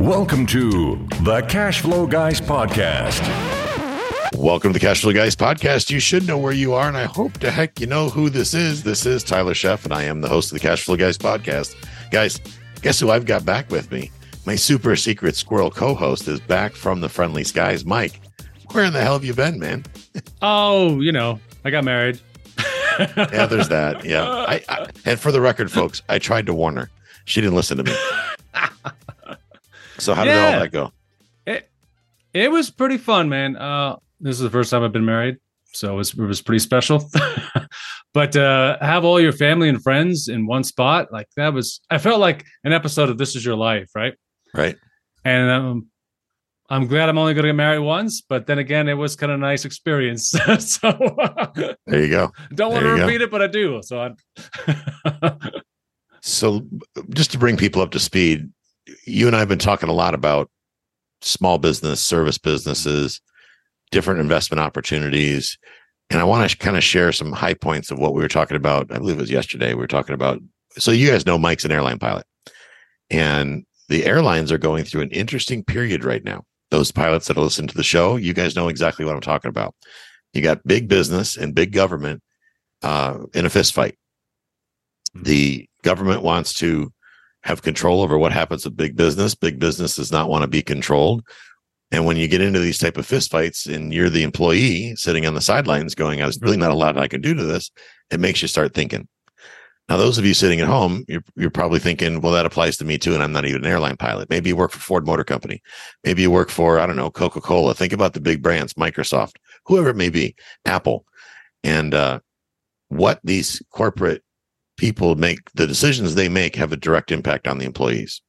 Welcome to the Cash Flow Guys Podcast. Welcome to the Cash Flow Guys podcast. You should know where you are, and I hope to heck you know who this is. This is Tyler Sheff, and I am the host of the Cash Flow Guys podcast. Guys, guess who I've got back with me? My super secret squirrel co host is back from the friendly skies. Mike, where in the hell have you been, man? Oh, you know, I got married. yeah, there's that. Yeah. I, I, and for the record, folks, I tried to warn her. She didn't listen to me. So how did Yeah. all that go? It it was pretty fun, man. Uh, this is the first time I've been married, so it was, it was pretty special. but uh, have all your family and friends in one spot, like that was. I felt like an episode of This Is Your Life, right? Right. And um, I'm glad I'm only going to get married once, but then again, it was kind of a nice experience. so There you go. don't want to you go. repeat it, but I do. So I. So just to bring people up to speed, you and I have been talking a lot about small business, service businesses, different investment opportunities. And I want to kind of share some high points of what we were talking about. I believe it was yesterday. We were talking about. So you guys know Mike's an airline pilot, and the airlines are going through an interesting period right now. Those pilots that listen to the show, you guys know exactly what I'm talking about. You got big business and big government uh, in a fist fight. The government wants to have control over what happens with big business. Big business does not want to be controlled. And when you get into these type of fistfights and you're the employee sitting on the sidelines going, there's really not a lot I can do to this, it makes you start thinking. Now, those of you sitting at home, you're, you're probably thinking, well, that applies to me too. And I'm not even an airline pilot. Maybe you work for Ford Motor Company. Maybe you work for, I don't know, Coca Cola. Think about the big brands, Microsoft, whoever it may be, Apple. And uh, what these corporate people make the decisions they make have a direct impact on the employees.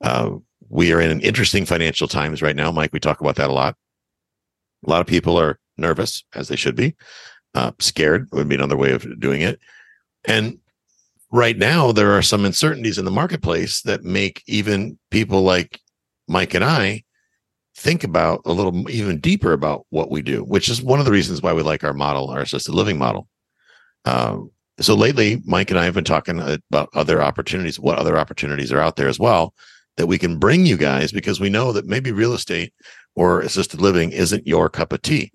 Uh, we are in an interesting financial times right now, Mike. We talk about that a lot. A lot of people are nervous, as they should be. Uh, scared would be another way of doing it. And right now, there are some uncertainties in the marketplace that make even people like Mike and I think about a little even deeper about what we do, which is one of the reasons why we like our model, our assisted living model. Um, so lately, Mike and I have been talking uh, about other opportunities, what other opportunities are out there as well that we can bring you guys because we know that maybe real estate or assisted living isn't your cup of tea.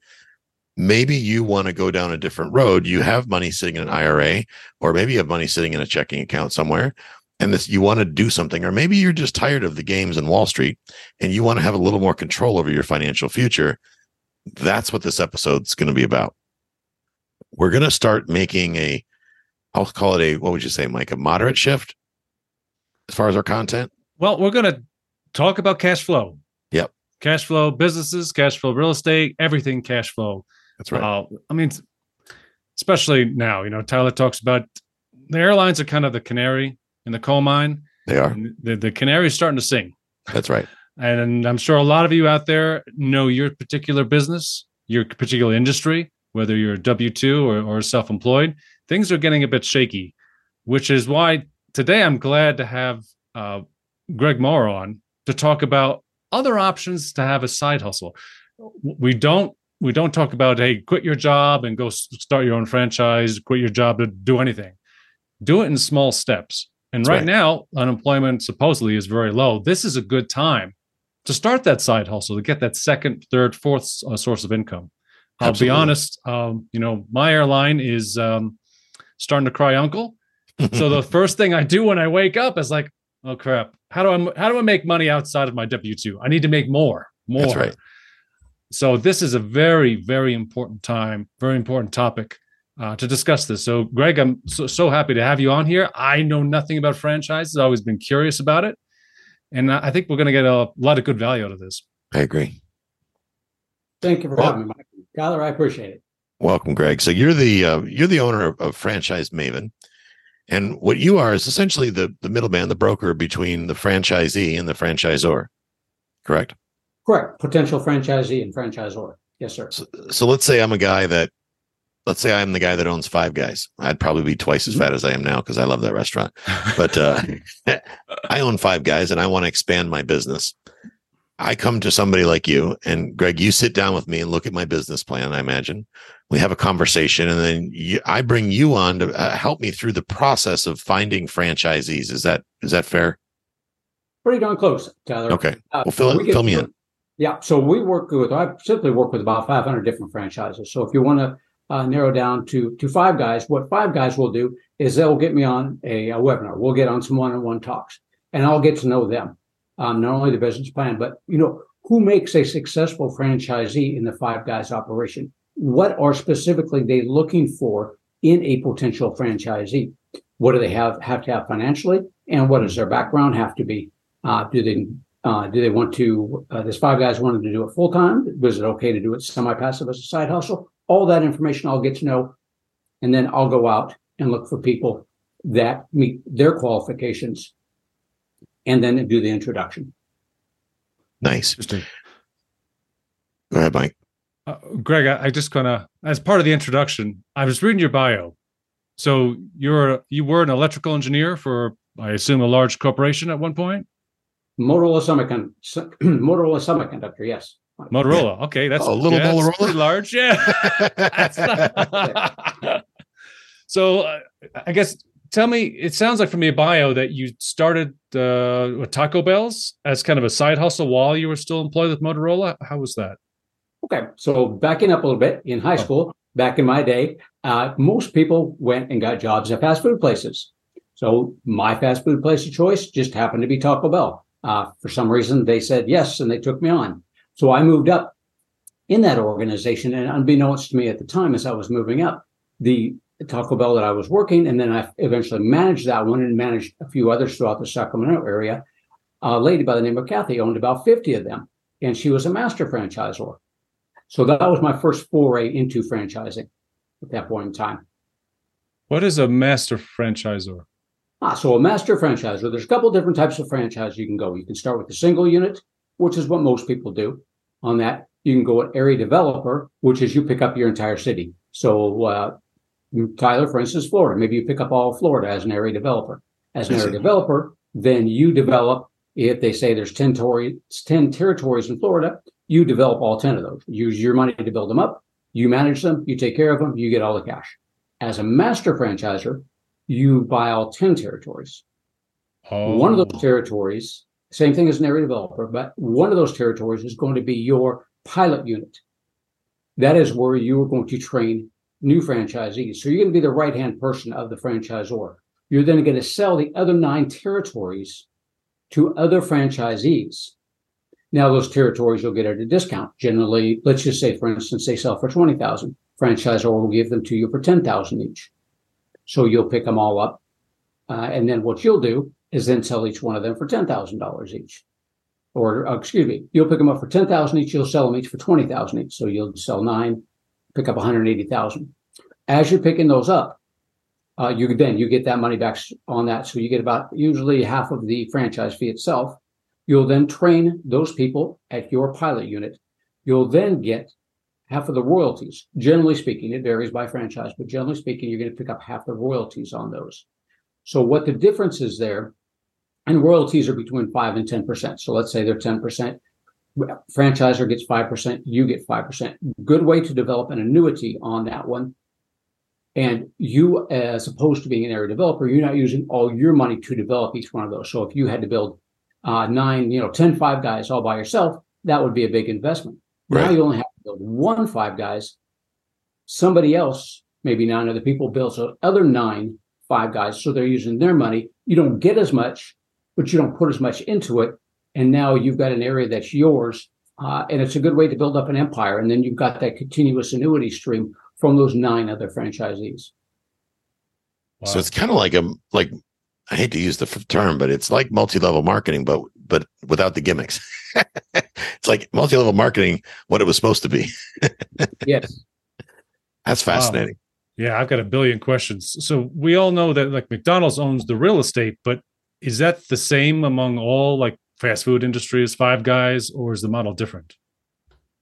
Maybe you want to go down a different road. You have money sitting in an IRA, or maybe you have money sitting in a checking account somewhere, and this you want to do something, or maybe you're just tired of the games in Wall Street and you want to have a little more control over your financial future. That's what this episode's going to be about. We're going to start making a I'll call it a what would you say, Mike? A moderate shift as far as our content. Well, we're going to talk about cash flow. Yep. Cash flow businesses, cash flow real estate, everything cash flow. That's right. Uh, I mean, especially now, you know, Tyler talks about the airlines are kind of the canary in the coal mine. they are. The, the canary is starting to sing. That's right. And I'm sure a lot of you out there know your particular business, your particular industry, whether you're W 2 or, or self employed. Things are getting a bit shaky, which is why today I'm glad to have uh, Greg Mohr on to talk about other options to have a side hustle. We don't we don't talk about hey quit your job and go start your own franchise, quit your job to do anything. Do it in small steps. And right, right. now, unemployment supposedly is very low. This is a good time to start that side hustle to get that second, third, fourth uh, source of income. I'll Absolutely. be honest. Um, you know, my airline is um, starting to cry uncle. So the first thing I do when I wake up is like, oh crap, how do I how do I make money outside of my W two? I need to make more, more. That's right. So this is a very, very important time, very important topic uh, to discuss this. So, Greg, I'm so, so happy to have you on here. I know nothing about franchises. I've always been curious about it, and I I think we're going to get a lot of good value out of this. I agree. Thank you for Well- having me, Mike. Tyler, I appreciate it. Welcome, Greg. So you're the uh, you're the owner of, of Franchise Maven, and what you are is essentially the the middleman, the broker between the franchisee and the franchisor. Correct. Correct. Potential franchisee and franchisor. Yes, sir. So, so let's say I'm a guy that, let's say I'm the guy that owns five guys. I'd probably be twice as fat as I am now because I love that restaurant. But uh, I own five guys and I want to expand my business. I come to somebody like you and Greg, you sit down with me and look at my business plan. I imagine we have a conversation and then you, I bring you on to uh, help me through the process of finding franchisees. Is that, is that fair? Pretty darn close, Tyler. Okay. Uh, Well, fill, we it, get fill me in. Yeah, so we work with, I simply work with about 500 different franchises. So if you want to uh, narrow down to to five guys, what five guys will do is they'll get me on a, a webinar. We'll get on some one-on-one talks, and I'll get to know them, um, not only the business plan, but you know who makes a successful franchisee in the five guys operation. What are specifically they looking for in a potential franchisee? What do they have have to have financially, and what does their background have to be? Uh, do they uh, do they want to? Uh, this five guys wanted to do it full time. Was it okay to do it semi passive as a side hustle? All that information I'll get to know, and then I'll go out and look for people that meet their qualifications, and then do the introduction. Nice. Interesting. Go ahead, Mike. Uh, Greg, I, I just kind of, as part of the introduction, I was reading your bio. So you're you were an electrical engineer for, I assume, a large corporation at one point. Motorola Semiconductor. Motorola Semiconductor, yes. Motorola. Okay, that's Oh, a little yeah, Motorola? pretty large. Yeah. That's not- so uh, I guess tell me. It sounds like from your bio that you started uh, with Taco Bell's as kind of a side hustle while you were still employed with Motorola. How was that? Okay, so backing up a little bit, in high Oh. school, back in my day, uh, most people went and got jobs at fast food places. So my fast food place of choice just happened to be Taco Bell. Uh, for some reason, they said yes, and they took me on. So I moved up in that organization, and unbeknownst to me at the time, as I was moving up, the Taco Bell that I was working, and then I eventually managed that one and managed a few others throughout the Sacramento area. A lady by the name of Kathy owned about 50 of them, and she was a master franchisor. So that was my first foray into franchising at that point in time. What is a master franchisor? Ah, so a master franchisor, there's a couple different types of franchise you can go. You can start with a single unit, which is what most people do. On that, you can go an area developer, which is you pick up your entire city. So, uh, Tyler, for instance, Florida, maybe you pick up all of Florida as an area developer. As an area developer, then you develop, if they say there's 10, tori- 10 territories in Florida, you develop all 10 of those. Use your money to build them up. You manage them, you take care of them, you get all the cash. As a master franchisor, you buy all 10 territories. Oh, One of those oh. territories, same thing as an area developer, but one of those territories is going to be your pilot unit. That is where you are going to train new franchisees. So you're going to be the right hand person of the franchisor. You're then going to sell the other nine territories to other franchisees. Now, those territories you'll get at a discount. Generally, let's just say, for instance, they sell for 20,000. Franchisor will give them to you for 10,000 each. So you'll pick them all up. Uh, and then what you'll do is then sell each one of them for $10,000 each. Or, uh, excuse me, you'll pick them up for 10,000 each. You'll sell them each for 20,000 each. So you'll sell nine, pick up 180,000. As you're picking those up, uh, you then you get that money back on that. So you get about usually half of the franchise fee itself. You'll then train those people at your pilot unit. You'll then get half of the royalties. Generally speaking, it varies by franchise, but generally speaking, you're going to pick up half the royalties on those. So what the difference is there, and royalties are between five and ten percent. So let's say they're ten percent. Franchisor gets five percent, you get five percent. Good way to develop an annuity on that one. And you, as opposed to being an area developer, you're not using all your money to develop each one of those. So if you had to build uh, nine, you know, 10 five guys all by yourself, that would be a big investment. Now you only have to build one five guys. Somebody else, maybe nine other people, builds the other nine five guys. So they're using their money. You don't get as much, but you don't put as much into it. And now you've got an area that's yours. Uh, and it's a good way to build up an empire. And then you've got that continuous annuity stream from those nine other franchisees. wow. So it's kind of like a like I hate to use the term, but it's like multi-level marketing, but but without the gimmicks. it's like multi-level marketing, what it was supposed to be. Yes. That's fascinating. Yeah, I've got a billion questions. So we all know that like McDonald's owns the real estate, but is that the same among all like fast food industries, five guys, or is the model different?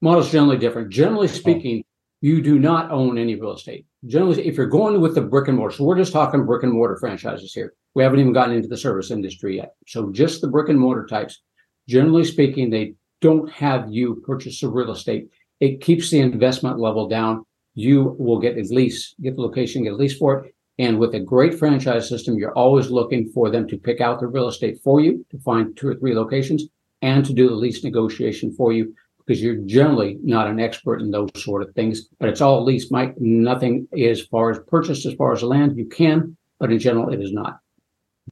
Model's generally different. Generally oh. speaking, you do not own any real estate. Generally, if you're going with the brick and mortar, so we're just talking brick and mortar franchises here. We haven't even gotten into the service industry yet. So just the brick and mortar types. Generally speaking, they don't have you purchase the real estate. It keeps the investment level down. You will get a lease, get the location, get a lease for it. And with a great franchise system, you're always looking for them to pick out the real estate for you, to find two or three locations, and to do the lease negotiation for you because you're generally not an expert in those sort of things. But it's all lease, Mike. Nothing as far as purchase, as far as land, you can, but in general, it is not.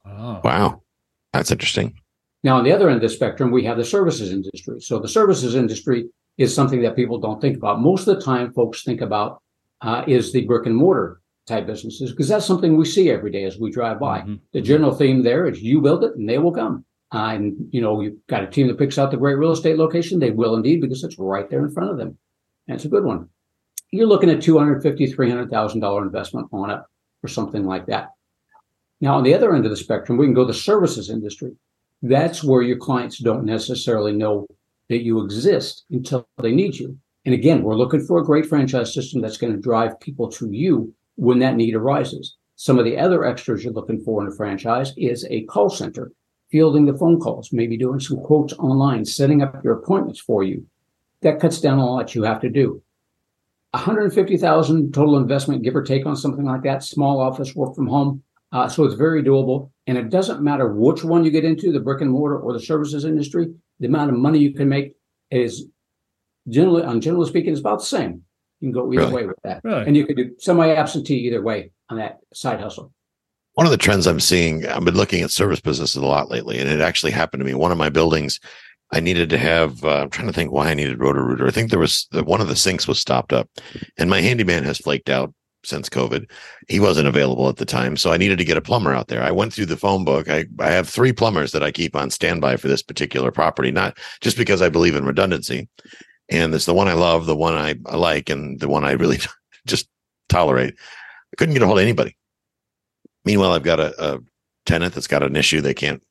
Oh. Wow. That's interesting. Now, on the other end of the spectrum, we have the services industry. So the services industry is something that people don't think about. Most of the time, folks think about uh, is the brick and mortar type businesses because that's something we see every day as we drive by. Mm-hmm. The general theme there is you build it and they will come. Uh, and you know you've got a team that picks out the great real estate location. They will indeed because it's right there in front of them, and it's a good one. You're looking at two hundred fifty, three hundred thousand dollar investment on it or something like that. Now, on the other end of the spectrum, we can go to the services industry. That's where your clients don't necessarily know that you exist until they need you. And again, we're looking for a great franchise system that's going to drive people to you when that need arises. Some of the other extras you're looking for in a franchise is a call center, fielding the phone calls, maybe doing some quotes online, setting up your appointments for you. That cuts down a lot you have to do. 150,000 total investment, give or take on something like that, small office, work from home. Uh, so it's very doable. And it doesn't matter which one you get into, the brick and mortar or the services industry, the amount of money you can make is generally, on generally speaking, is about the same. You can go either really? way with that. Really? And you can do semi absentee either way on that side hustle. One of the trends I'm seeing, I've been looking at service businesses a lot lately, and it actually happened to me. One of my buildings, I needed to have, uh, I'm trying to think why I needed Roto-Rooter. I think there was one of the sinks was stopped up, and my handyman has flaked out since COVID. He wasn't available at the time, so I needed to get a plumber out there. I went through the phone book. I, I have three plumbers that I keep on standby for this particular property, not just because I believe in redundancy. And it's the one I love, the one I, I like, and the one I really just tolerate. I couldn't get a hold of anybody. Meanwhile, I've got a, a tenant that's got an issue they can't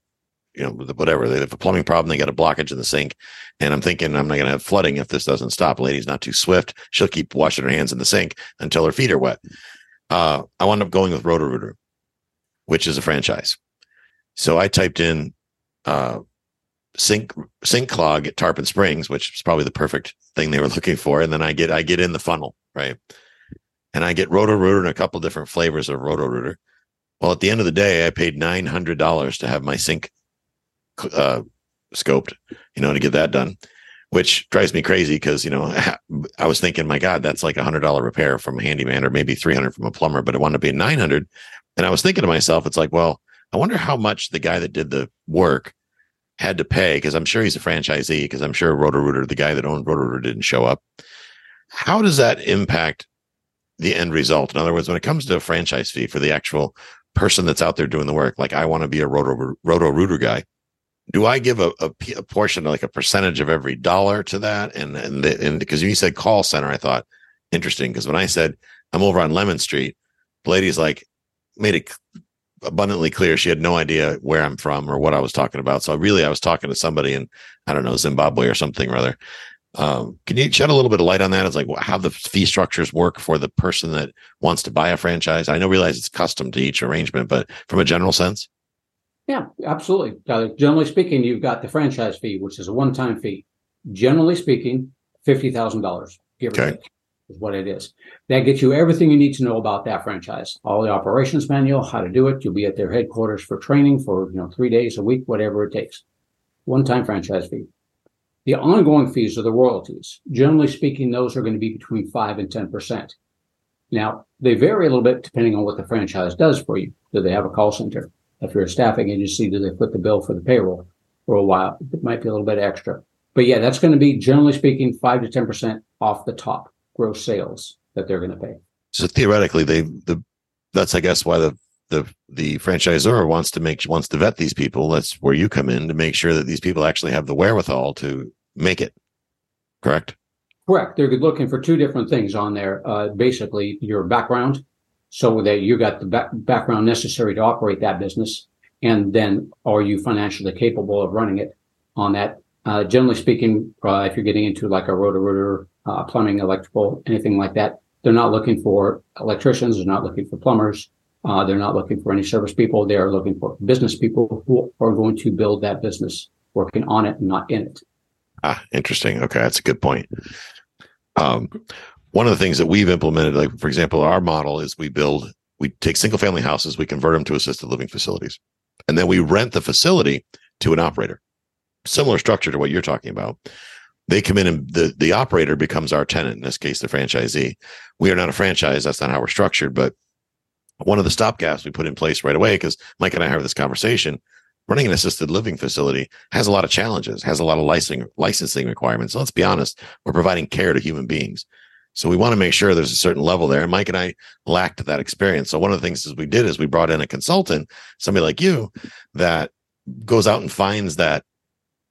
you know, whatever. They have a plumbing problem. They got a blockage in the sink. And I'm thinking I'm not going to have flooding if this doesn't stop. Lady's not too swift. She'll keep washing her hands in the sink until her feet are wet. Uh, I wound up going with Roto-Rooter, which is a franchise. So I typed in uh, sink sink clog at Tarpon Springs, which is probably the perfect thing they were looking for. And then I get I get in the funnel, right? And I get Roto-Rooter and a couple different flavors of Roto-Rooter. Well, at the end of the day, I paid nine hundred dollars to have my sink uh, scoped, you know, to get that done, which drives me crazy because, you know, I was thinking, my God, that's like a hundred dollar repair from a handyman or maybe 300 from a plumber, but it wanted to be 900. And I was thinking to myself, it's like, well, I wonder how much the guy that did the work had to pay because I'm sure he's a franchisee because I'm sure Roto-Rooter, the guy that owned Roto-Rooter didn't show up. How does that impact the end result? In other words, when it comes to a franchise fee for the actual person that's out there doing the work, like I want to be a Roto Roto-Rooter guy, do I give a, a, a, portion, like a percentage of every dollar to that? And and and because you said call center, I thought interesting because when I said I'm over on Lemon Street, the lady's like made it abundantly clear she had no idea where I'm from or what I was talking about. So really, I was talking to somebody in I don't know Zimbabwe or something or other. Um, can you shed a little bit of light on that? It's like how the fee structures work for the person that wants to buy a franchise. I know realize it's custom to each arrangement, but from a general sense. Yeah, absolutely. Uh, generally speaking, you've got the franchise fee, which is a one-time fee. Generally speaking, fifty thousand dollars, or take, is what it is. That gets you everything you need to know about that franchise. All the operations manual, how to do it. You'll be at their headquarters for training for you know three days a week, whatever it takes. One-time franchise fee. The ongoing fees are the royalties. Generally speaking, those are going to be between five and ten percent. Now they vary a little bit depending on what the franchise does for you. Do they have a call center? If you're a staffing agency, do they put the bill for the payroll for a while? It might be a little bit extra. But yeah, that's going to be generally speaking five to ten percent off the top gross sales that they're going to pay. So theoretically, they the that's I guess why the the the franchisor wants to make wants to vet these people. That's where you come in to make sure that these people actually have the wherewithal to make it. Correct. Correct. They're looking for two different things on there. Uh, basically, your background so that you got the back- background necessary to operate that business. And then are you financially capable of running it on that? Uh, generally speaking, uh, if you're getting into like a Roto-Rooter, uh, plumbing, electrical, anything like that, they're not looking for electricians. They're not looking for plumbers. Uh, they're not looking for any service people. They are looking for business people who are going to build that business, working on it, not in it. Ah, interesting. Okay, that's a good point. Um, one of the things that we've implemented, like for example, our model is we build We take single family houses, we convert them to assisted living facilities, and then we rent the facility to an operator. Similar structure to what you're talking about. They come in and the, the operator becomes our tenant, in this case, the franchisee. We are not a franchise. That's not how we're structured. But one of the stopgaps we put in place right away, because Mike and I have this conversation, running an assisted living facility has a lot of challenges, has a lot of licensing licensing requirements. So let's be honest, we're providing care to human beings. So we want to make sure there's a certain level there. And Mike and I lacked that experience. So one of the things we did is we brought in a consultant, somebody like you, that goes out and finds that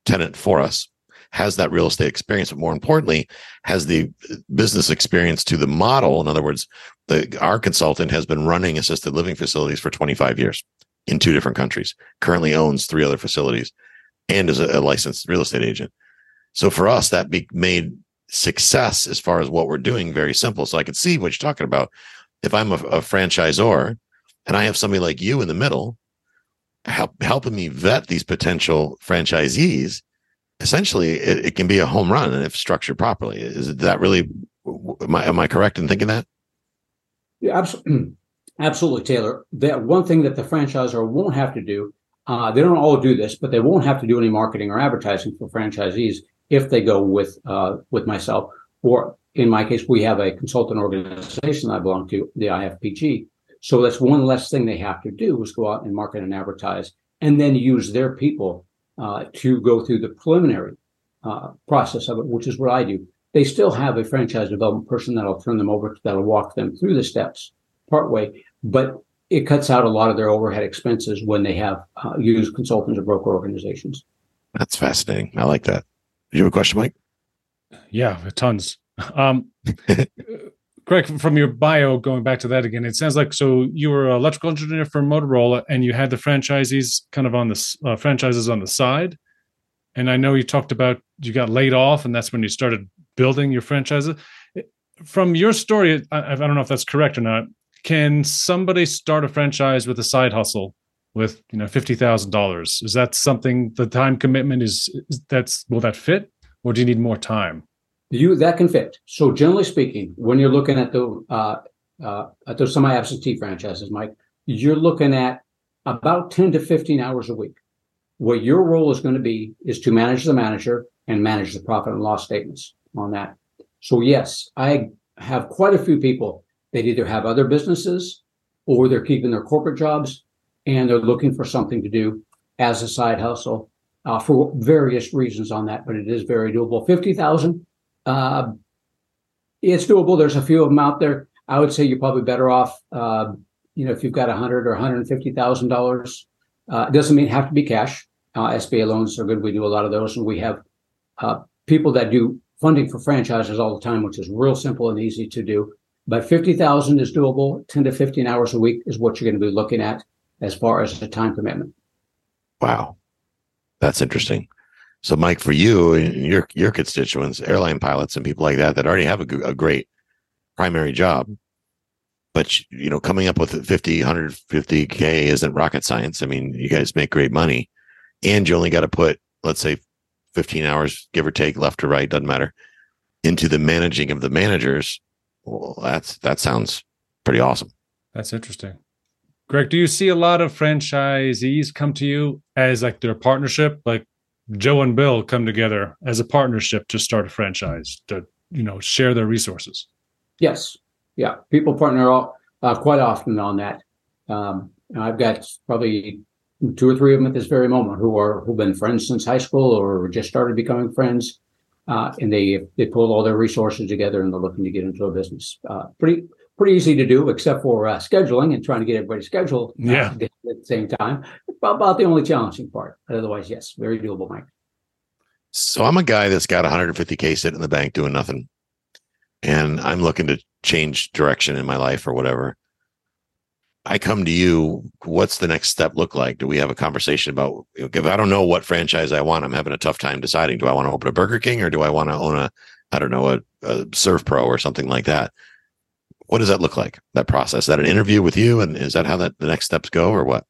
tenant for us, has that real estate experience, but more importantly, has the business experience to the model. In other words, the our consultant has been running assisted living facilities for 25 years in two different countries, currently owns three other facilities, and is a, a licensed real estate agent. So for us, that be, made success as far as what we're doing very simple. So I can see what you're talking about. If I'm a, a franchisor and I have somebody like you in the middle, help, helping me vet these potential franchisees, essentially it, it, can be a home run if structured properly. Is that really? Am I, am I correct in thinking that? Yeah, absolutely. Absolutely, Taylor. That one thing that the franchisor won't have to do, uh, they don't all do this, but they won't have to do any marketing or advertising for franchisees if they go with uh, with myself. Or in my case, we have a consultant organization I belong to, the IFPG. So that's one less thing they have to do is go out and market and advertise, and then use their people uh, to go through the preliminary uh, process of it, which is what I do. They still have a franchise development person that'll turn them over, that'll walk them through the steps partway but it cuts out a lot of their overhead expenses when they have uh, used consultants or broker organizations. That's fascinating. I like that. You have a question, Mike? Yeah, tons. Um, Greg, from your bio, going back to that again, it sounds like so you were an electrical engineer for Motorola, and you had the franchisees kind of on the uh, franchises on the side. And I know you talked about you got laid off, and that's when you started building your franchises. From your story, I, I don't know if that's correct or not can somebody start a franchise with a side hustle with you know fifty thousand dollars? Is that something the time commitment is, is that's will that fit, or do you need more time? You that can fit. So generally speaking, when you're looking at the uh, uh, at those semi-absentee franchises, Mike, you're looking at about ten to fifteen hours a week. What your role is going to be is to manage the manager and manage the profit and loss statements on that. So yes, I have quite a few people They'd either have other businesses or they're keeping their corporate jobs and they're looking for something to do as a side hustle uh, for various reasons on that, but it is very doable. 50,000, uh, it's doable. There's a few of them out there. I would say you're probably better off, uh, you know, if you've got a hundred or $150,000. Uh, it doesn't mean have to be cash. Uh, SBA loans are good. We do a lot of those, and we have uh, people that do funding for franchises all the time, which is real simple and easy to do. But 50,000 is doable. 10 to 15 hours a week is what you're going to be looking at as far as the time commitment. Wow. That's interesting. So, Mike, for you and your your constituents, airline pilots and people like that that already have a, a great primary job, but you know, coming up with 50, 150k isn't rocket science. I mean, you guys make great money, and you only got to put, let's say, 15 hours, give or take, left or right, doesn't matter, into the managing of the managers well, that's that sounds pretty awesome. That's interesting. Greg, do you see a lot of franchisees come to you as like their partnership, like Joe and Bill come together as a partnership to start a franchise to you know share their resources? Yes, yeah, people partner all, uh, quite often on that. Um, I've got probably two or three of them at this very moment who are who've been friends since high school or just started becoming friends uh, and they they pulled all their resources together and they're looking to get into a business. Uh, pretty pretty easy to do, except for uh, scheduling and trying to get everybody scheduled uh, yeah. at the same time. About, about the only challenging part. Otherwise, yes, very doable, Mike. So I'm a guy that's got 150k sitting in the bank doing nothing, and I'm looking to change direction in my life or whatever. I come to you, what's the next step look like? Do we have a conversation about if I don't know what franchise I want, I'm having a tough time deciding. Do I want to open a Burger King or do I want to own a, I don't know, a, a ServPro or something like that? What does that look like? That process? Is that an interview with you? And is that how that the next steps go or what?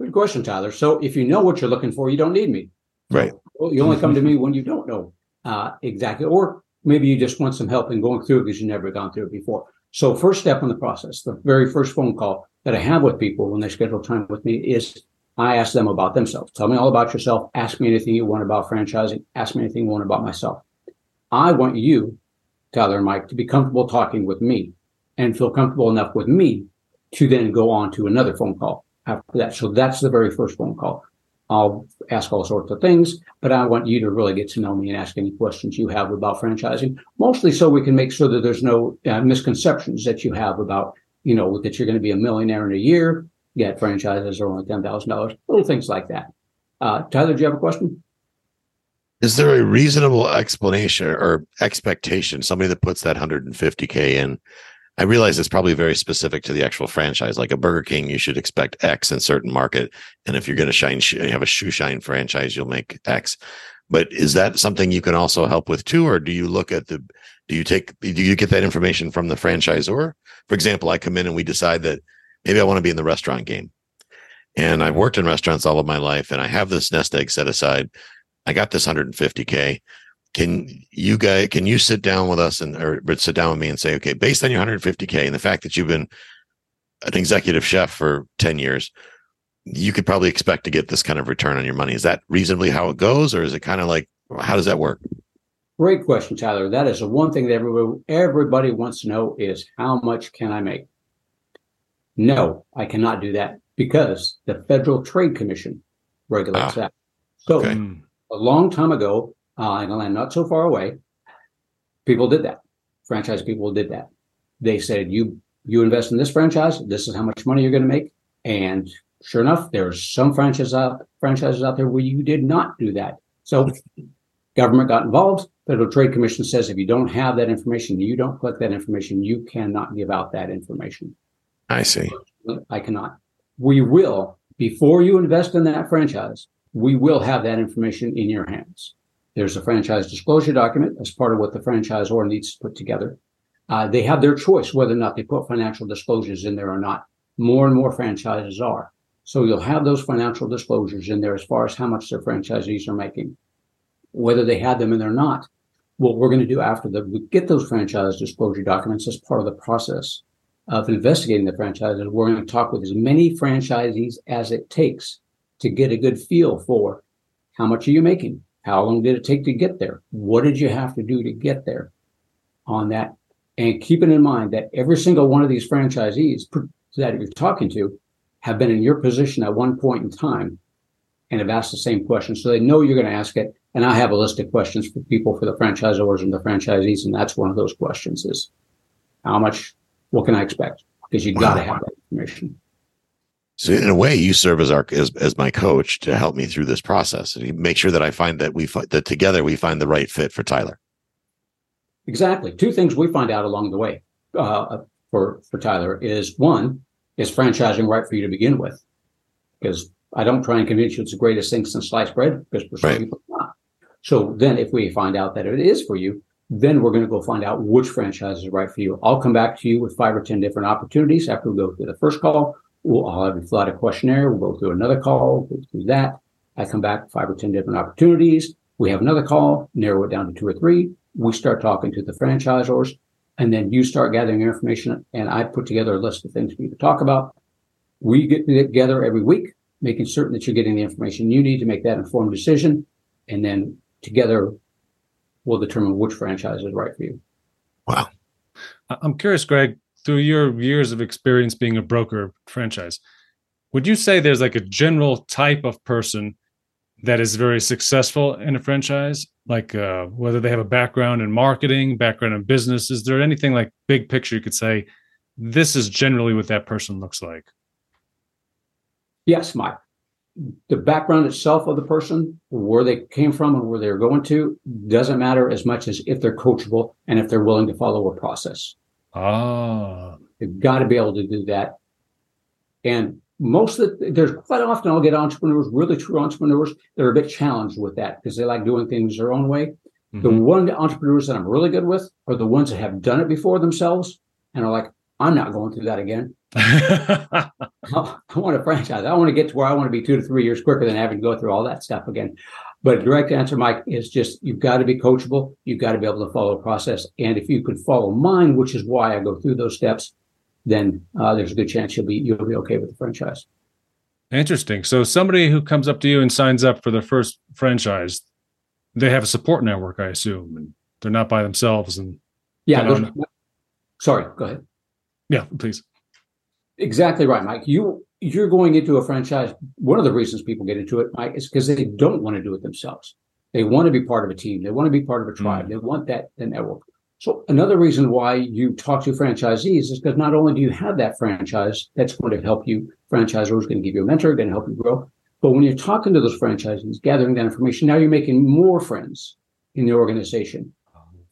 Good question, Tyler. So if you know what you're looking for, you don't need me. Right. You only come to me when you don't know uh, exactly, or maybe you just want some help in going through it because you've never gone through it before. So, first step in the process, the very first phone call that I have with people when they schedule time with me is I ask them about themselves. Tell me all about yourself. Ask me anything you want about franchising. Ask me anything you want about myself. I want you, Tyler and Mike, to be comfortable talking with me and feel comfortable enough with me to then go on to another phone call after that. So that's the very first phone call. I'll ask all sorts of things, but I want you to really get to know me and ask any questions you have about franchising, mostly so we can make sure that there's no uh, misconceptions that you have about, you know, that you're going to be a millionaire in a year, yet franchises are only $10,000, little things like that. Uh, Tyler, do you have a question? Is there a reasonable explanation or expectation? Somebody that puts that 150K in I realize it's probably very specific to the actual franchise. Like a Burger King, you should expect X in certain market, and if you're going to shine, have a shoe shine franchise, you'll make X. But is that something you can also help with too, or do you look at the? Do you take? Do you get that information from the franchisor? For example, I come in and we decide that maybe I want to be in the restaurant game, and I've worked in restaurants all of my life, and I have this nest egg set aside. I got this 150k can you guys can you sit down with us and or sit down with me and say okay based on your 150k and the fact that you've been an executive chef for 10 years you could probably expect to get this kind of return on your money. Is that reasonably how it goes or is it kind of like how does that work? Great question tyler. That is the one thing that everybody, everybody wants to know is how much can i make? No i cannot do that because the federal trade commission regulates ah, that. So okay. A long time ago uh, in a land not so far away, people did that. Franchise people did that. They said, "You you invest in this franchise. This is how much money you're going to make." And sure enough, there's some franchises out franchises out there where you did not do that. So government got involved. Federal Trade Commission says if you don't have that information, you don't collect that information, you cannot give out that information. I see. I cannot. We will, before you invest in that franchise, we will have that information in your hands. There's a franchise disclosure document as part of what the franchisor needs to put together. Uh, they have their choice whether or not they put financial disclosures in there or not. More and more franchises are. So you'll have those financial disclosures in there as far as how much their franchisees are making. Whether they had them in there or not, what we're going to do after that, we get those franchise disclosure documents as part of the process of investigating the franchises. We're going to talk with as many franchisees as it takes to get a good feel for how much are you making? How long did it take to get there? What did you have to do to get there on that? And keeping in mind that every single one of these franchisees that you're talking to have been in your position at one point in time and have asked the same question. So they know you're going to ask it. And I have a list of questions for people for the franchisors and the franchisees. And that's one of those questions is how much, what can I expect? Because you wow. got to have that information. So in a way, you serve as our as, as my coach to help me through this process and make sure that I find that we find that together we find the right fit for Tyler. Exactly. Two things we find out along the way uh, for for Tyler is one is franchising right for you to begin with, because I don't try and convince you it's the greatest thing since sliced bread because for some right. people it's not. So then, if we find out that it is for you, then we're going to go find out which franchise is right for you. I'll come back to you with five or ten different opportunities after we go through the first call We'll, I'll have you fill out a questionnaire. We'll go through another call, go through that. I come back five or 10 different opportunities. We have another call, narrow it down to two or three. We start talking to the franchisors and then you start gathering your information and I put together a list of things for you to talk about. We get together every week, making certain that you're getting the information you need to make that informed decision. And then together we'll determine which franchise is right for you. Wow. I'm curious, Greg, through your years of experience being a broker franchise, would you say there's like a general type of person that is very successful in a franchise? Like uh, whether they have a background in marketing, background in business, is there anything like big picture you could say? This is generally what that person looks like. Yes, Mike. The background itself of the person, where they came from and where they're going to, doesn't matter as much as if they're coachable and if they're willing to follow a process. Ah. You've got to be able to do that. And most of the, there's quite often I'll get entrepreneurs, really true entrepreneurs, that are a bit challenged with that because they like doing things their own way. Mm-hmm. The one entrepreneurs that I'm really good with are the ones that have done it before themselves and are like, I'm not going through that again. I, I want to franchise. I want to get to where I want to be two to three years quicker than having to go through all that stuff again. But direct answer, Mike, is just you've got to be coachable. You've got to be able to follow a process. And if you could follow mine, which is why I go through those steps, then uh, there's a good chance you'll be you'll be okay with the franchise. Interesting. So somebody who comes up to you and signs up for their first franchise, they have a support network, I assume, and they're not by themselves. And yeah, those, sorry, go ahead. Yeah, please. Exactly right, Mike. You you're going into a franchise. One of the reasons people get into it, Mike, is because they don't want to do it themselves. They want to be part of a team. They want to be part of a tribe. Mm. They want that, that network. So another reason why you talk to franchisees is because not only do you have that franchise that's going to help you, franchisor is going to give you a mentor, going to help you grow. But when you're talking to those franchisees, gathering that information, now you're making more friends in the organization.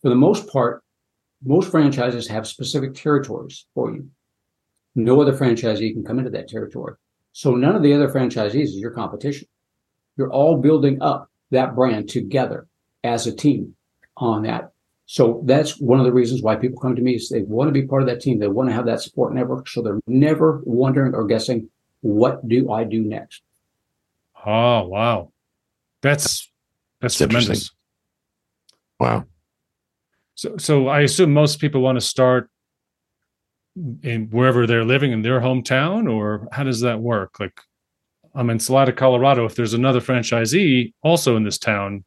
For the most part, most franchises have specific territories for you. No other franchisee can come into that territory. So none of the other franchisees is your competition. You're all building up that brand together as a team on that. So that's one of the reasons why people come to me is they want to be part of that team. They want to have that support network. So they're never wondering or guessing, what do I do next? Oh, wow. That's, that's, that's tremendous. Wow. So, so I assume most people want to start in wherever they're living in their hometown, or how does that work? Like, I'm in Salida, Colorado. If there's another franchisee also in this town,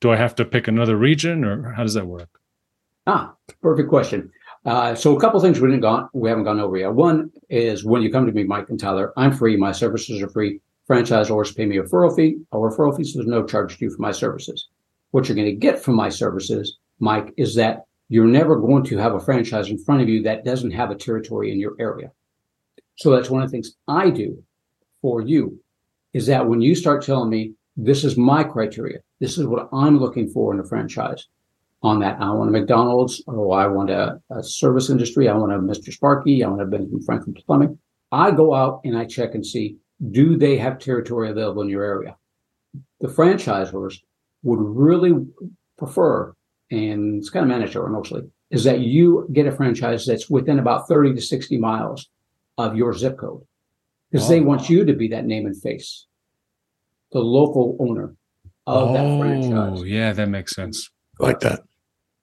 do I have to pick another region, or how does that work? Ah, perfect question. Uh, so a couple things we didn't gone, we haven't gone over yet. One is when you come to me, Mike and Tyler, I'm free. My services are free. Franchisors pay me a referral fee. A referral fee, so there's no charge to you for my services. What you're going to get from my services, Mike, is that you're never going to have a franchise in front of you that doesn't have a territory in your area. So that's one of the things I do for you is that when you start telling me this is my criteria, this is what I'm looking for in a franchise. On that, I want a McDonald's, or I want a, a service industry, I want a Mr. Sparky, I want a Benjamin Franklin Plumbing. I go out and I check and see do they have territory available in your area? The franchisors would really prefer and it's kind of mandatory mostly, is that you get a franchise that's within about 30 to 60 miles of your zip code. Because oh. they want you to be that name and face, the local owner of oh, that franchise. Oh, yeah, that makes sense. like that.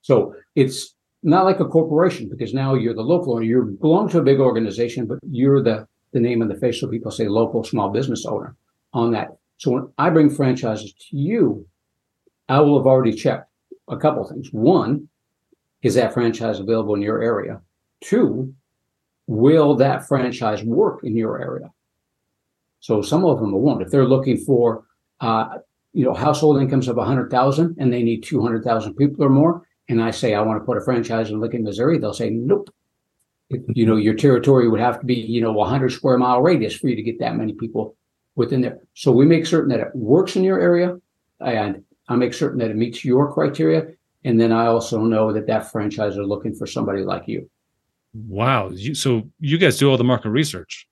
So it's not like a corporation because now you're the local owner. You belong to a big organization, but you're the, the name and the face. So people say local small business owner on that. So when I bring franchises to you, I will have already checked a couple things. One, is that franchise available in your area? Two, will that franchise work in your area? So some of them won't. If they're looking for, uh, you know, household incomes of 100,000 and they need 200,000 people or more, and I say I want to put a franchise in Lincoln, Missouri, they'll say nope. You know, your territory would have to be, you know, 100 square mile radius for you to get that many people within there. So we make certain that it works in your area and I make certain that it meets your criteria. And then I also know that that franchise are looking for somebody like you. Wow. You, so you guys do all the market research.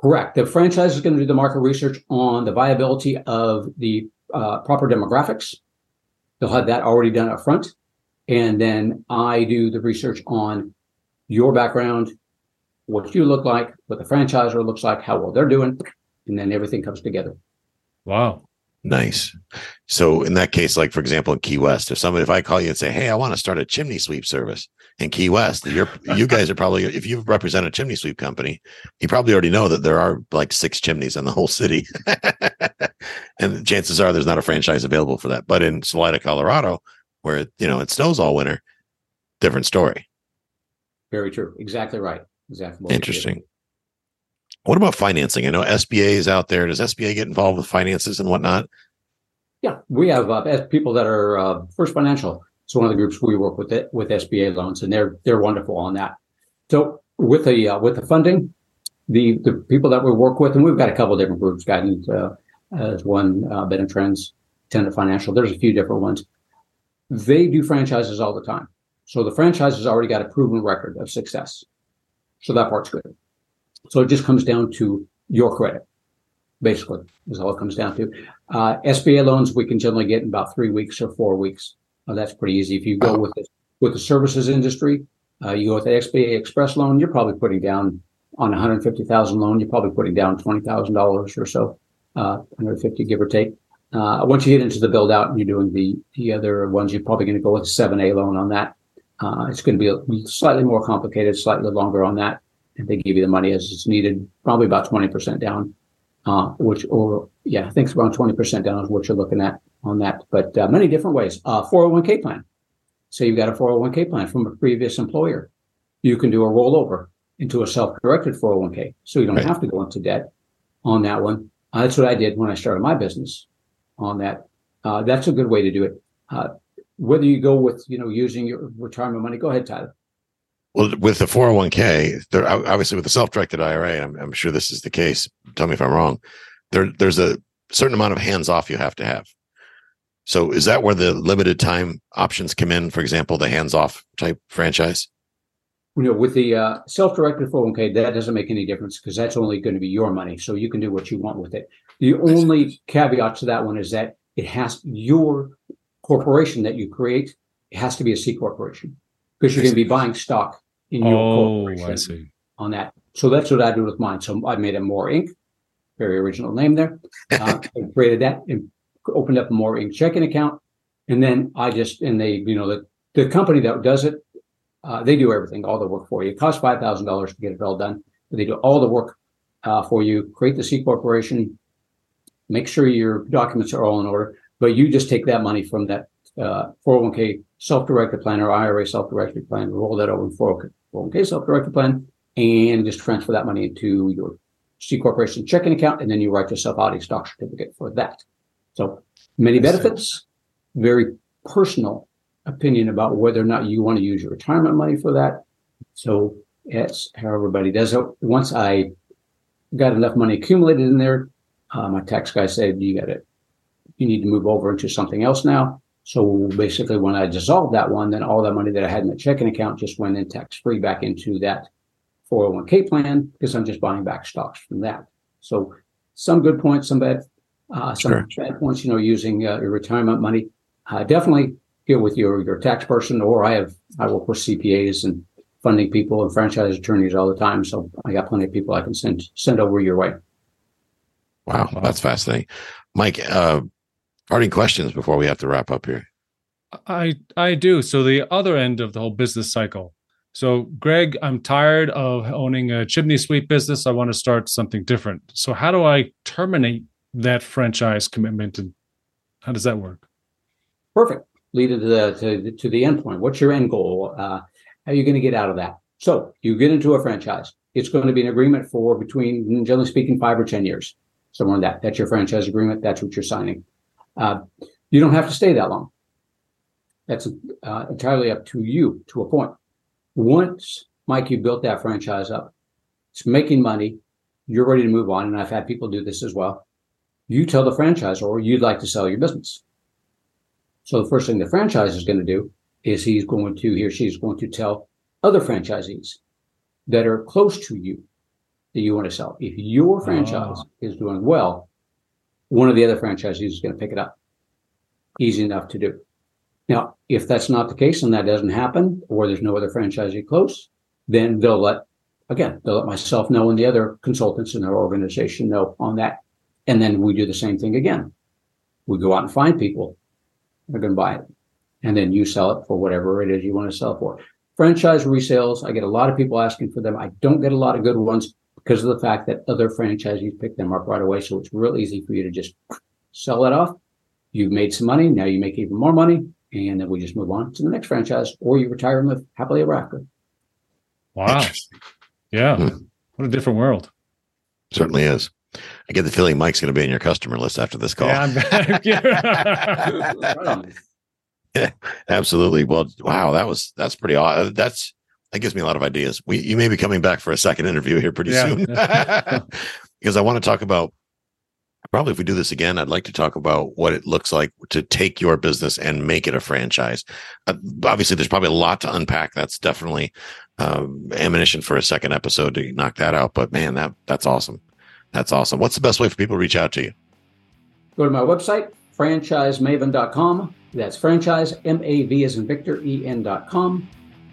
Correct. The franchise is going to do the market research on the viability of the uh, proper demographics. They'll have that already done up front. And then I do the research on your background, what you look like, what the franchisor looks like, how well they're doing, and then everything comes together. Wow. Nice. So in that case, like for example, in Key West, if somebody, if I call you and say, Hey, I want to start a chimney sweep service in Key West, you're, you guys are probably, if you represent a chimney sweep company, you probably already know that there are like six chimneys in the whole city. and chances are there's not a franchise available for that. But in Salida, Colorado, where, you know, it snows all winter, different story. Very true. Exactly right. Exactly. Interesting. What about financing? I know SBA is out there. Does SBA get involved with finances and whatnot? Yeah, we have uh, people that are uh, First Financial. It's one of the groups we work with it, with SBA loans, and they're they're wonderful on that. So with the uh, with the funding, the the people that we work with, and we've got a couple different groups. Guidant uh, as one, uh, and Trends, Tennant Financial. There's a few different ones. They do franchises all the time, so the franchise has already got a proven record of success. So that part's good. So it just comes down to your credit, basically, is all it comes down to. Uh, SBA loans we can generally get in about three weeks or four weeks. Uh, that's pretty easy. If you go with the, with the services industry, uh, you go with the SBA Express loan, you're probably putting down on a 150,000 loan, you're probably putting down $20,000 or so, uh, 150 give or take. Uh, once you get into the build out and you're doing the the other ones, you're probably going to go with a seven A loan on that. Uh, it's going to be slightly more complicated, slightly longer on that, and they give you the money as it's needed, probably about twenty percent down. Uh, which, or yeah, I think it's around twenty percent down is what you're looking at on that. But uh, many different ways. 401k plan. So you've got a 401k plan from a previous employer. You can do a rollover into a self-directed 401k, so you don't right. have to go into debt on that one. Uh, that's what I did when I started my business on that. Uh, that's a good way to do it. Uh, whether you go with, you know, using your retirement money, go ahead, Tyler. Well, with the 401k, there obviously with the self-directed IRA, I'm, I'm sure this is the case. Tell me if I'm wrong. There, there's a certain amount of hands off you have to have. So is that where the limited time options come in? For example, the hands off type franchise? You know, with the uh, self-directed 401k, that doesn't make any difference because that's only going to be your money. So you can do what you want with it. The only caveat to that one is that it has your corporation that you create. It has to be a C corporation because you're going to be buying stock in your oh, corporation I see. on that. So that's what I do with mine. So I made a Mohr Inc. Very original name there. Uh, I created that and opened up a Mohr Inc. checking account, and then I just and they you know the the company that does it, uh, they do everything, all the work for you. It costs five thousand dollars to get it all done, but they do all the work uh, for you. Create the C corporation, make sure your documents are all in order, but you just take that money from that uh, 401k self-directed plan or IRA self-directed plan, roll that over in 401k self-directed plan, and just transfer that money into your C corporation checking account, and then you write yourself out a stock certificate for that. So many benefits, very personal opinion about whether or not you want to use your retirement money for that. So it's how everybody does it. Once I got enough money accumulated in there, uh, my tax guy said, you got it. You need to move over into something else now. So basically, when I dissolved that one, then all that money that I had in the checking account just went in tax free back into that 401k plan because I'm just buying back stocks from that. So some good points, some bad, uh, some sure. bad points. You know, using uh, your retirement money. Uh, definitely get with your your tax person, or I have I work with CPAs and funding people and franchise attorneys all the time. So I got plenty of people I can send send over your way. Wow, that's fascinating. Mike, uh, parting questions before we have to wrap up here. I I do. So the other end of the whole business cycle. So Greg, I'm tired of owning a chimney sweep business. I want to start something different. So how do I terminate that franchise commitment and how does that work? Perfect. Lead it to the to, to the end point. What's your end goal? Uh, how are you going to get out of that? So you get into a franchise. It's going to be an agreement for between, generally speaking, five or ten years somewhere in that. That's your franchise agreement. That's what you're signing. Uh, you don't have to stay that long. That's uh, entirely up to you to a point. Once, Mike, you built that franchise up, it's making money, you're ready to move on. And I've had people do this as well. You tell the franchisor you'd like to sell your business. So the first thing the franchise is going to do is he's going to, he or she's going to tell other franchisees that are close to you that you want to sell. If your franchise oh. is doing well, one of the other franchisees is going to pick it up. Easy enough to do. Now, if that's not the case and that doesn't happen, or there's no other franchisee close, then they'll let, again, they'll let myself know and the other consultants in their organization know on that. And then we do the same thing again. We go out and find people they are going to buy it. And then you sell it for whatever it is you want to sell for. Franchise resales, I get a lot of people asking for them. I don't get a lot of good ones because of the fact that other franchisees pick them up right away. So it's real easy for you to just sell it off. You've made some money. Now you make even more money. And then we just move on to the next franchise or you retire and live happily ever after. Wow. Yeah. Hmm. What a different world. Certainly is. I get the feeling Mike's going to be in your customer list after this call. Yeah, yeah, absolutely. Well, wow, that was that's pretty odd. That's that gives me a lot of ideas. We you may be coming back for a second interview here pretty yeah. soon because I want to talk about probably if we do this again, I'd like to talk about what it looks like to take your business and make it a franchise. Uh, obviously, there's probably a lot to unpack. That's definitely um, ammunition for a second episode to knock that out. But man, that that's awesome. That's awesome. What's the best way for people to reach out to you? Go to my website, franchisemaven.com. That's franchise, M A V as in Victor, E N.com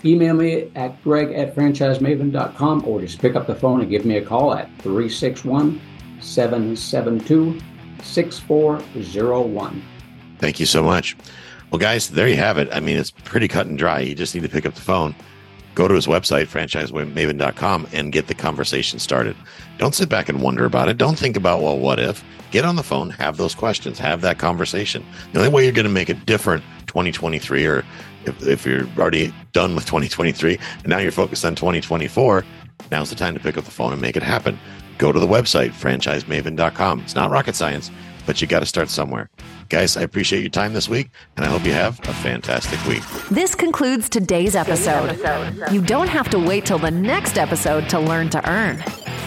email me at greg at franchisemaven.com or just pick up the phone and give me a call at 361 772 6401. Thank you so much. Well, guys, there you have it. I mean, it's pretty cut and dry. You just need to pick up the phone, go to his website, franchisemaven.com, and get the conversation started. Don't sit back and wonder about it. Don't think about, well, what if? Get on the phone, have those questions, have that conversation. The only way you're going to make it different 2023, or if, if you're already done with 2023 and now you're focused on 2024, now's the time to pick up the phone and make it happen. Go to the website, franchisemaven.com. It's not rocket science, but you got to start somewhere. Guys, I appreciate your time this week, and I hope you have a fantastic week. This concludes today's episode. You don't have to wait till the next episode to learn to earn.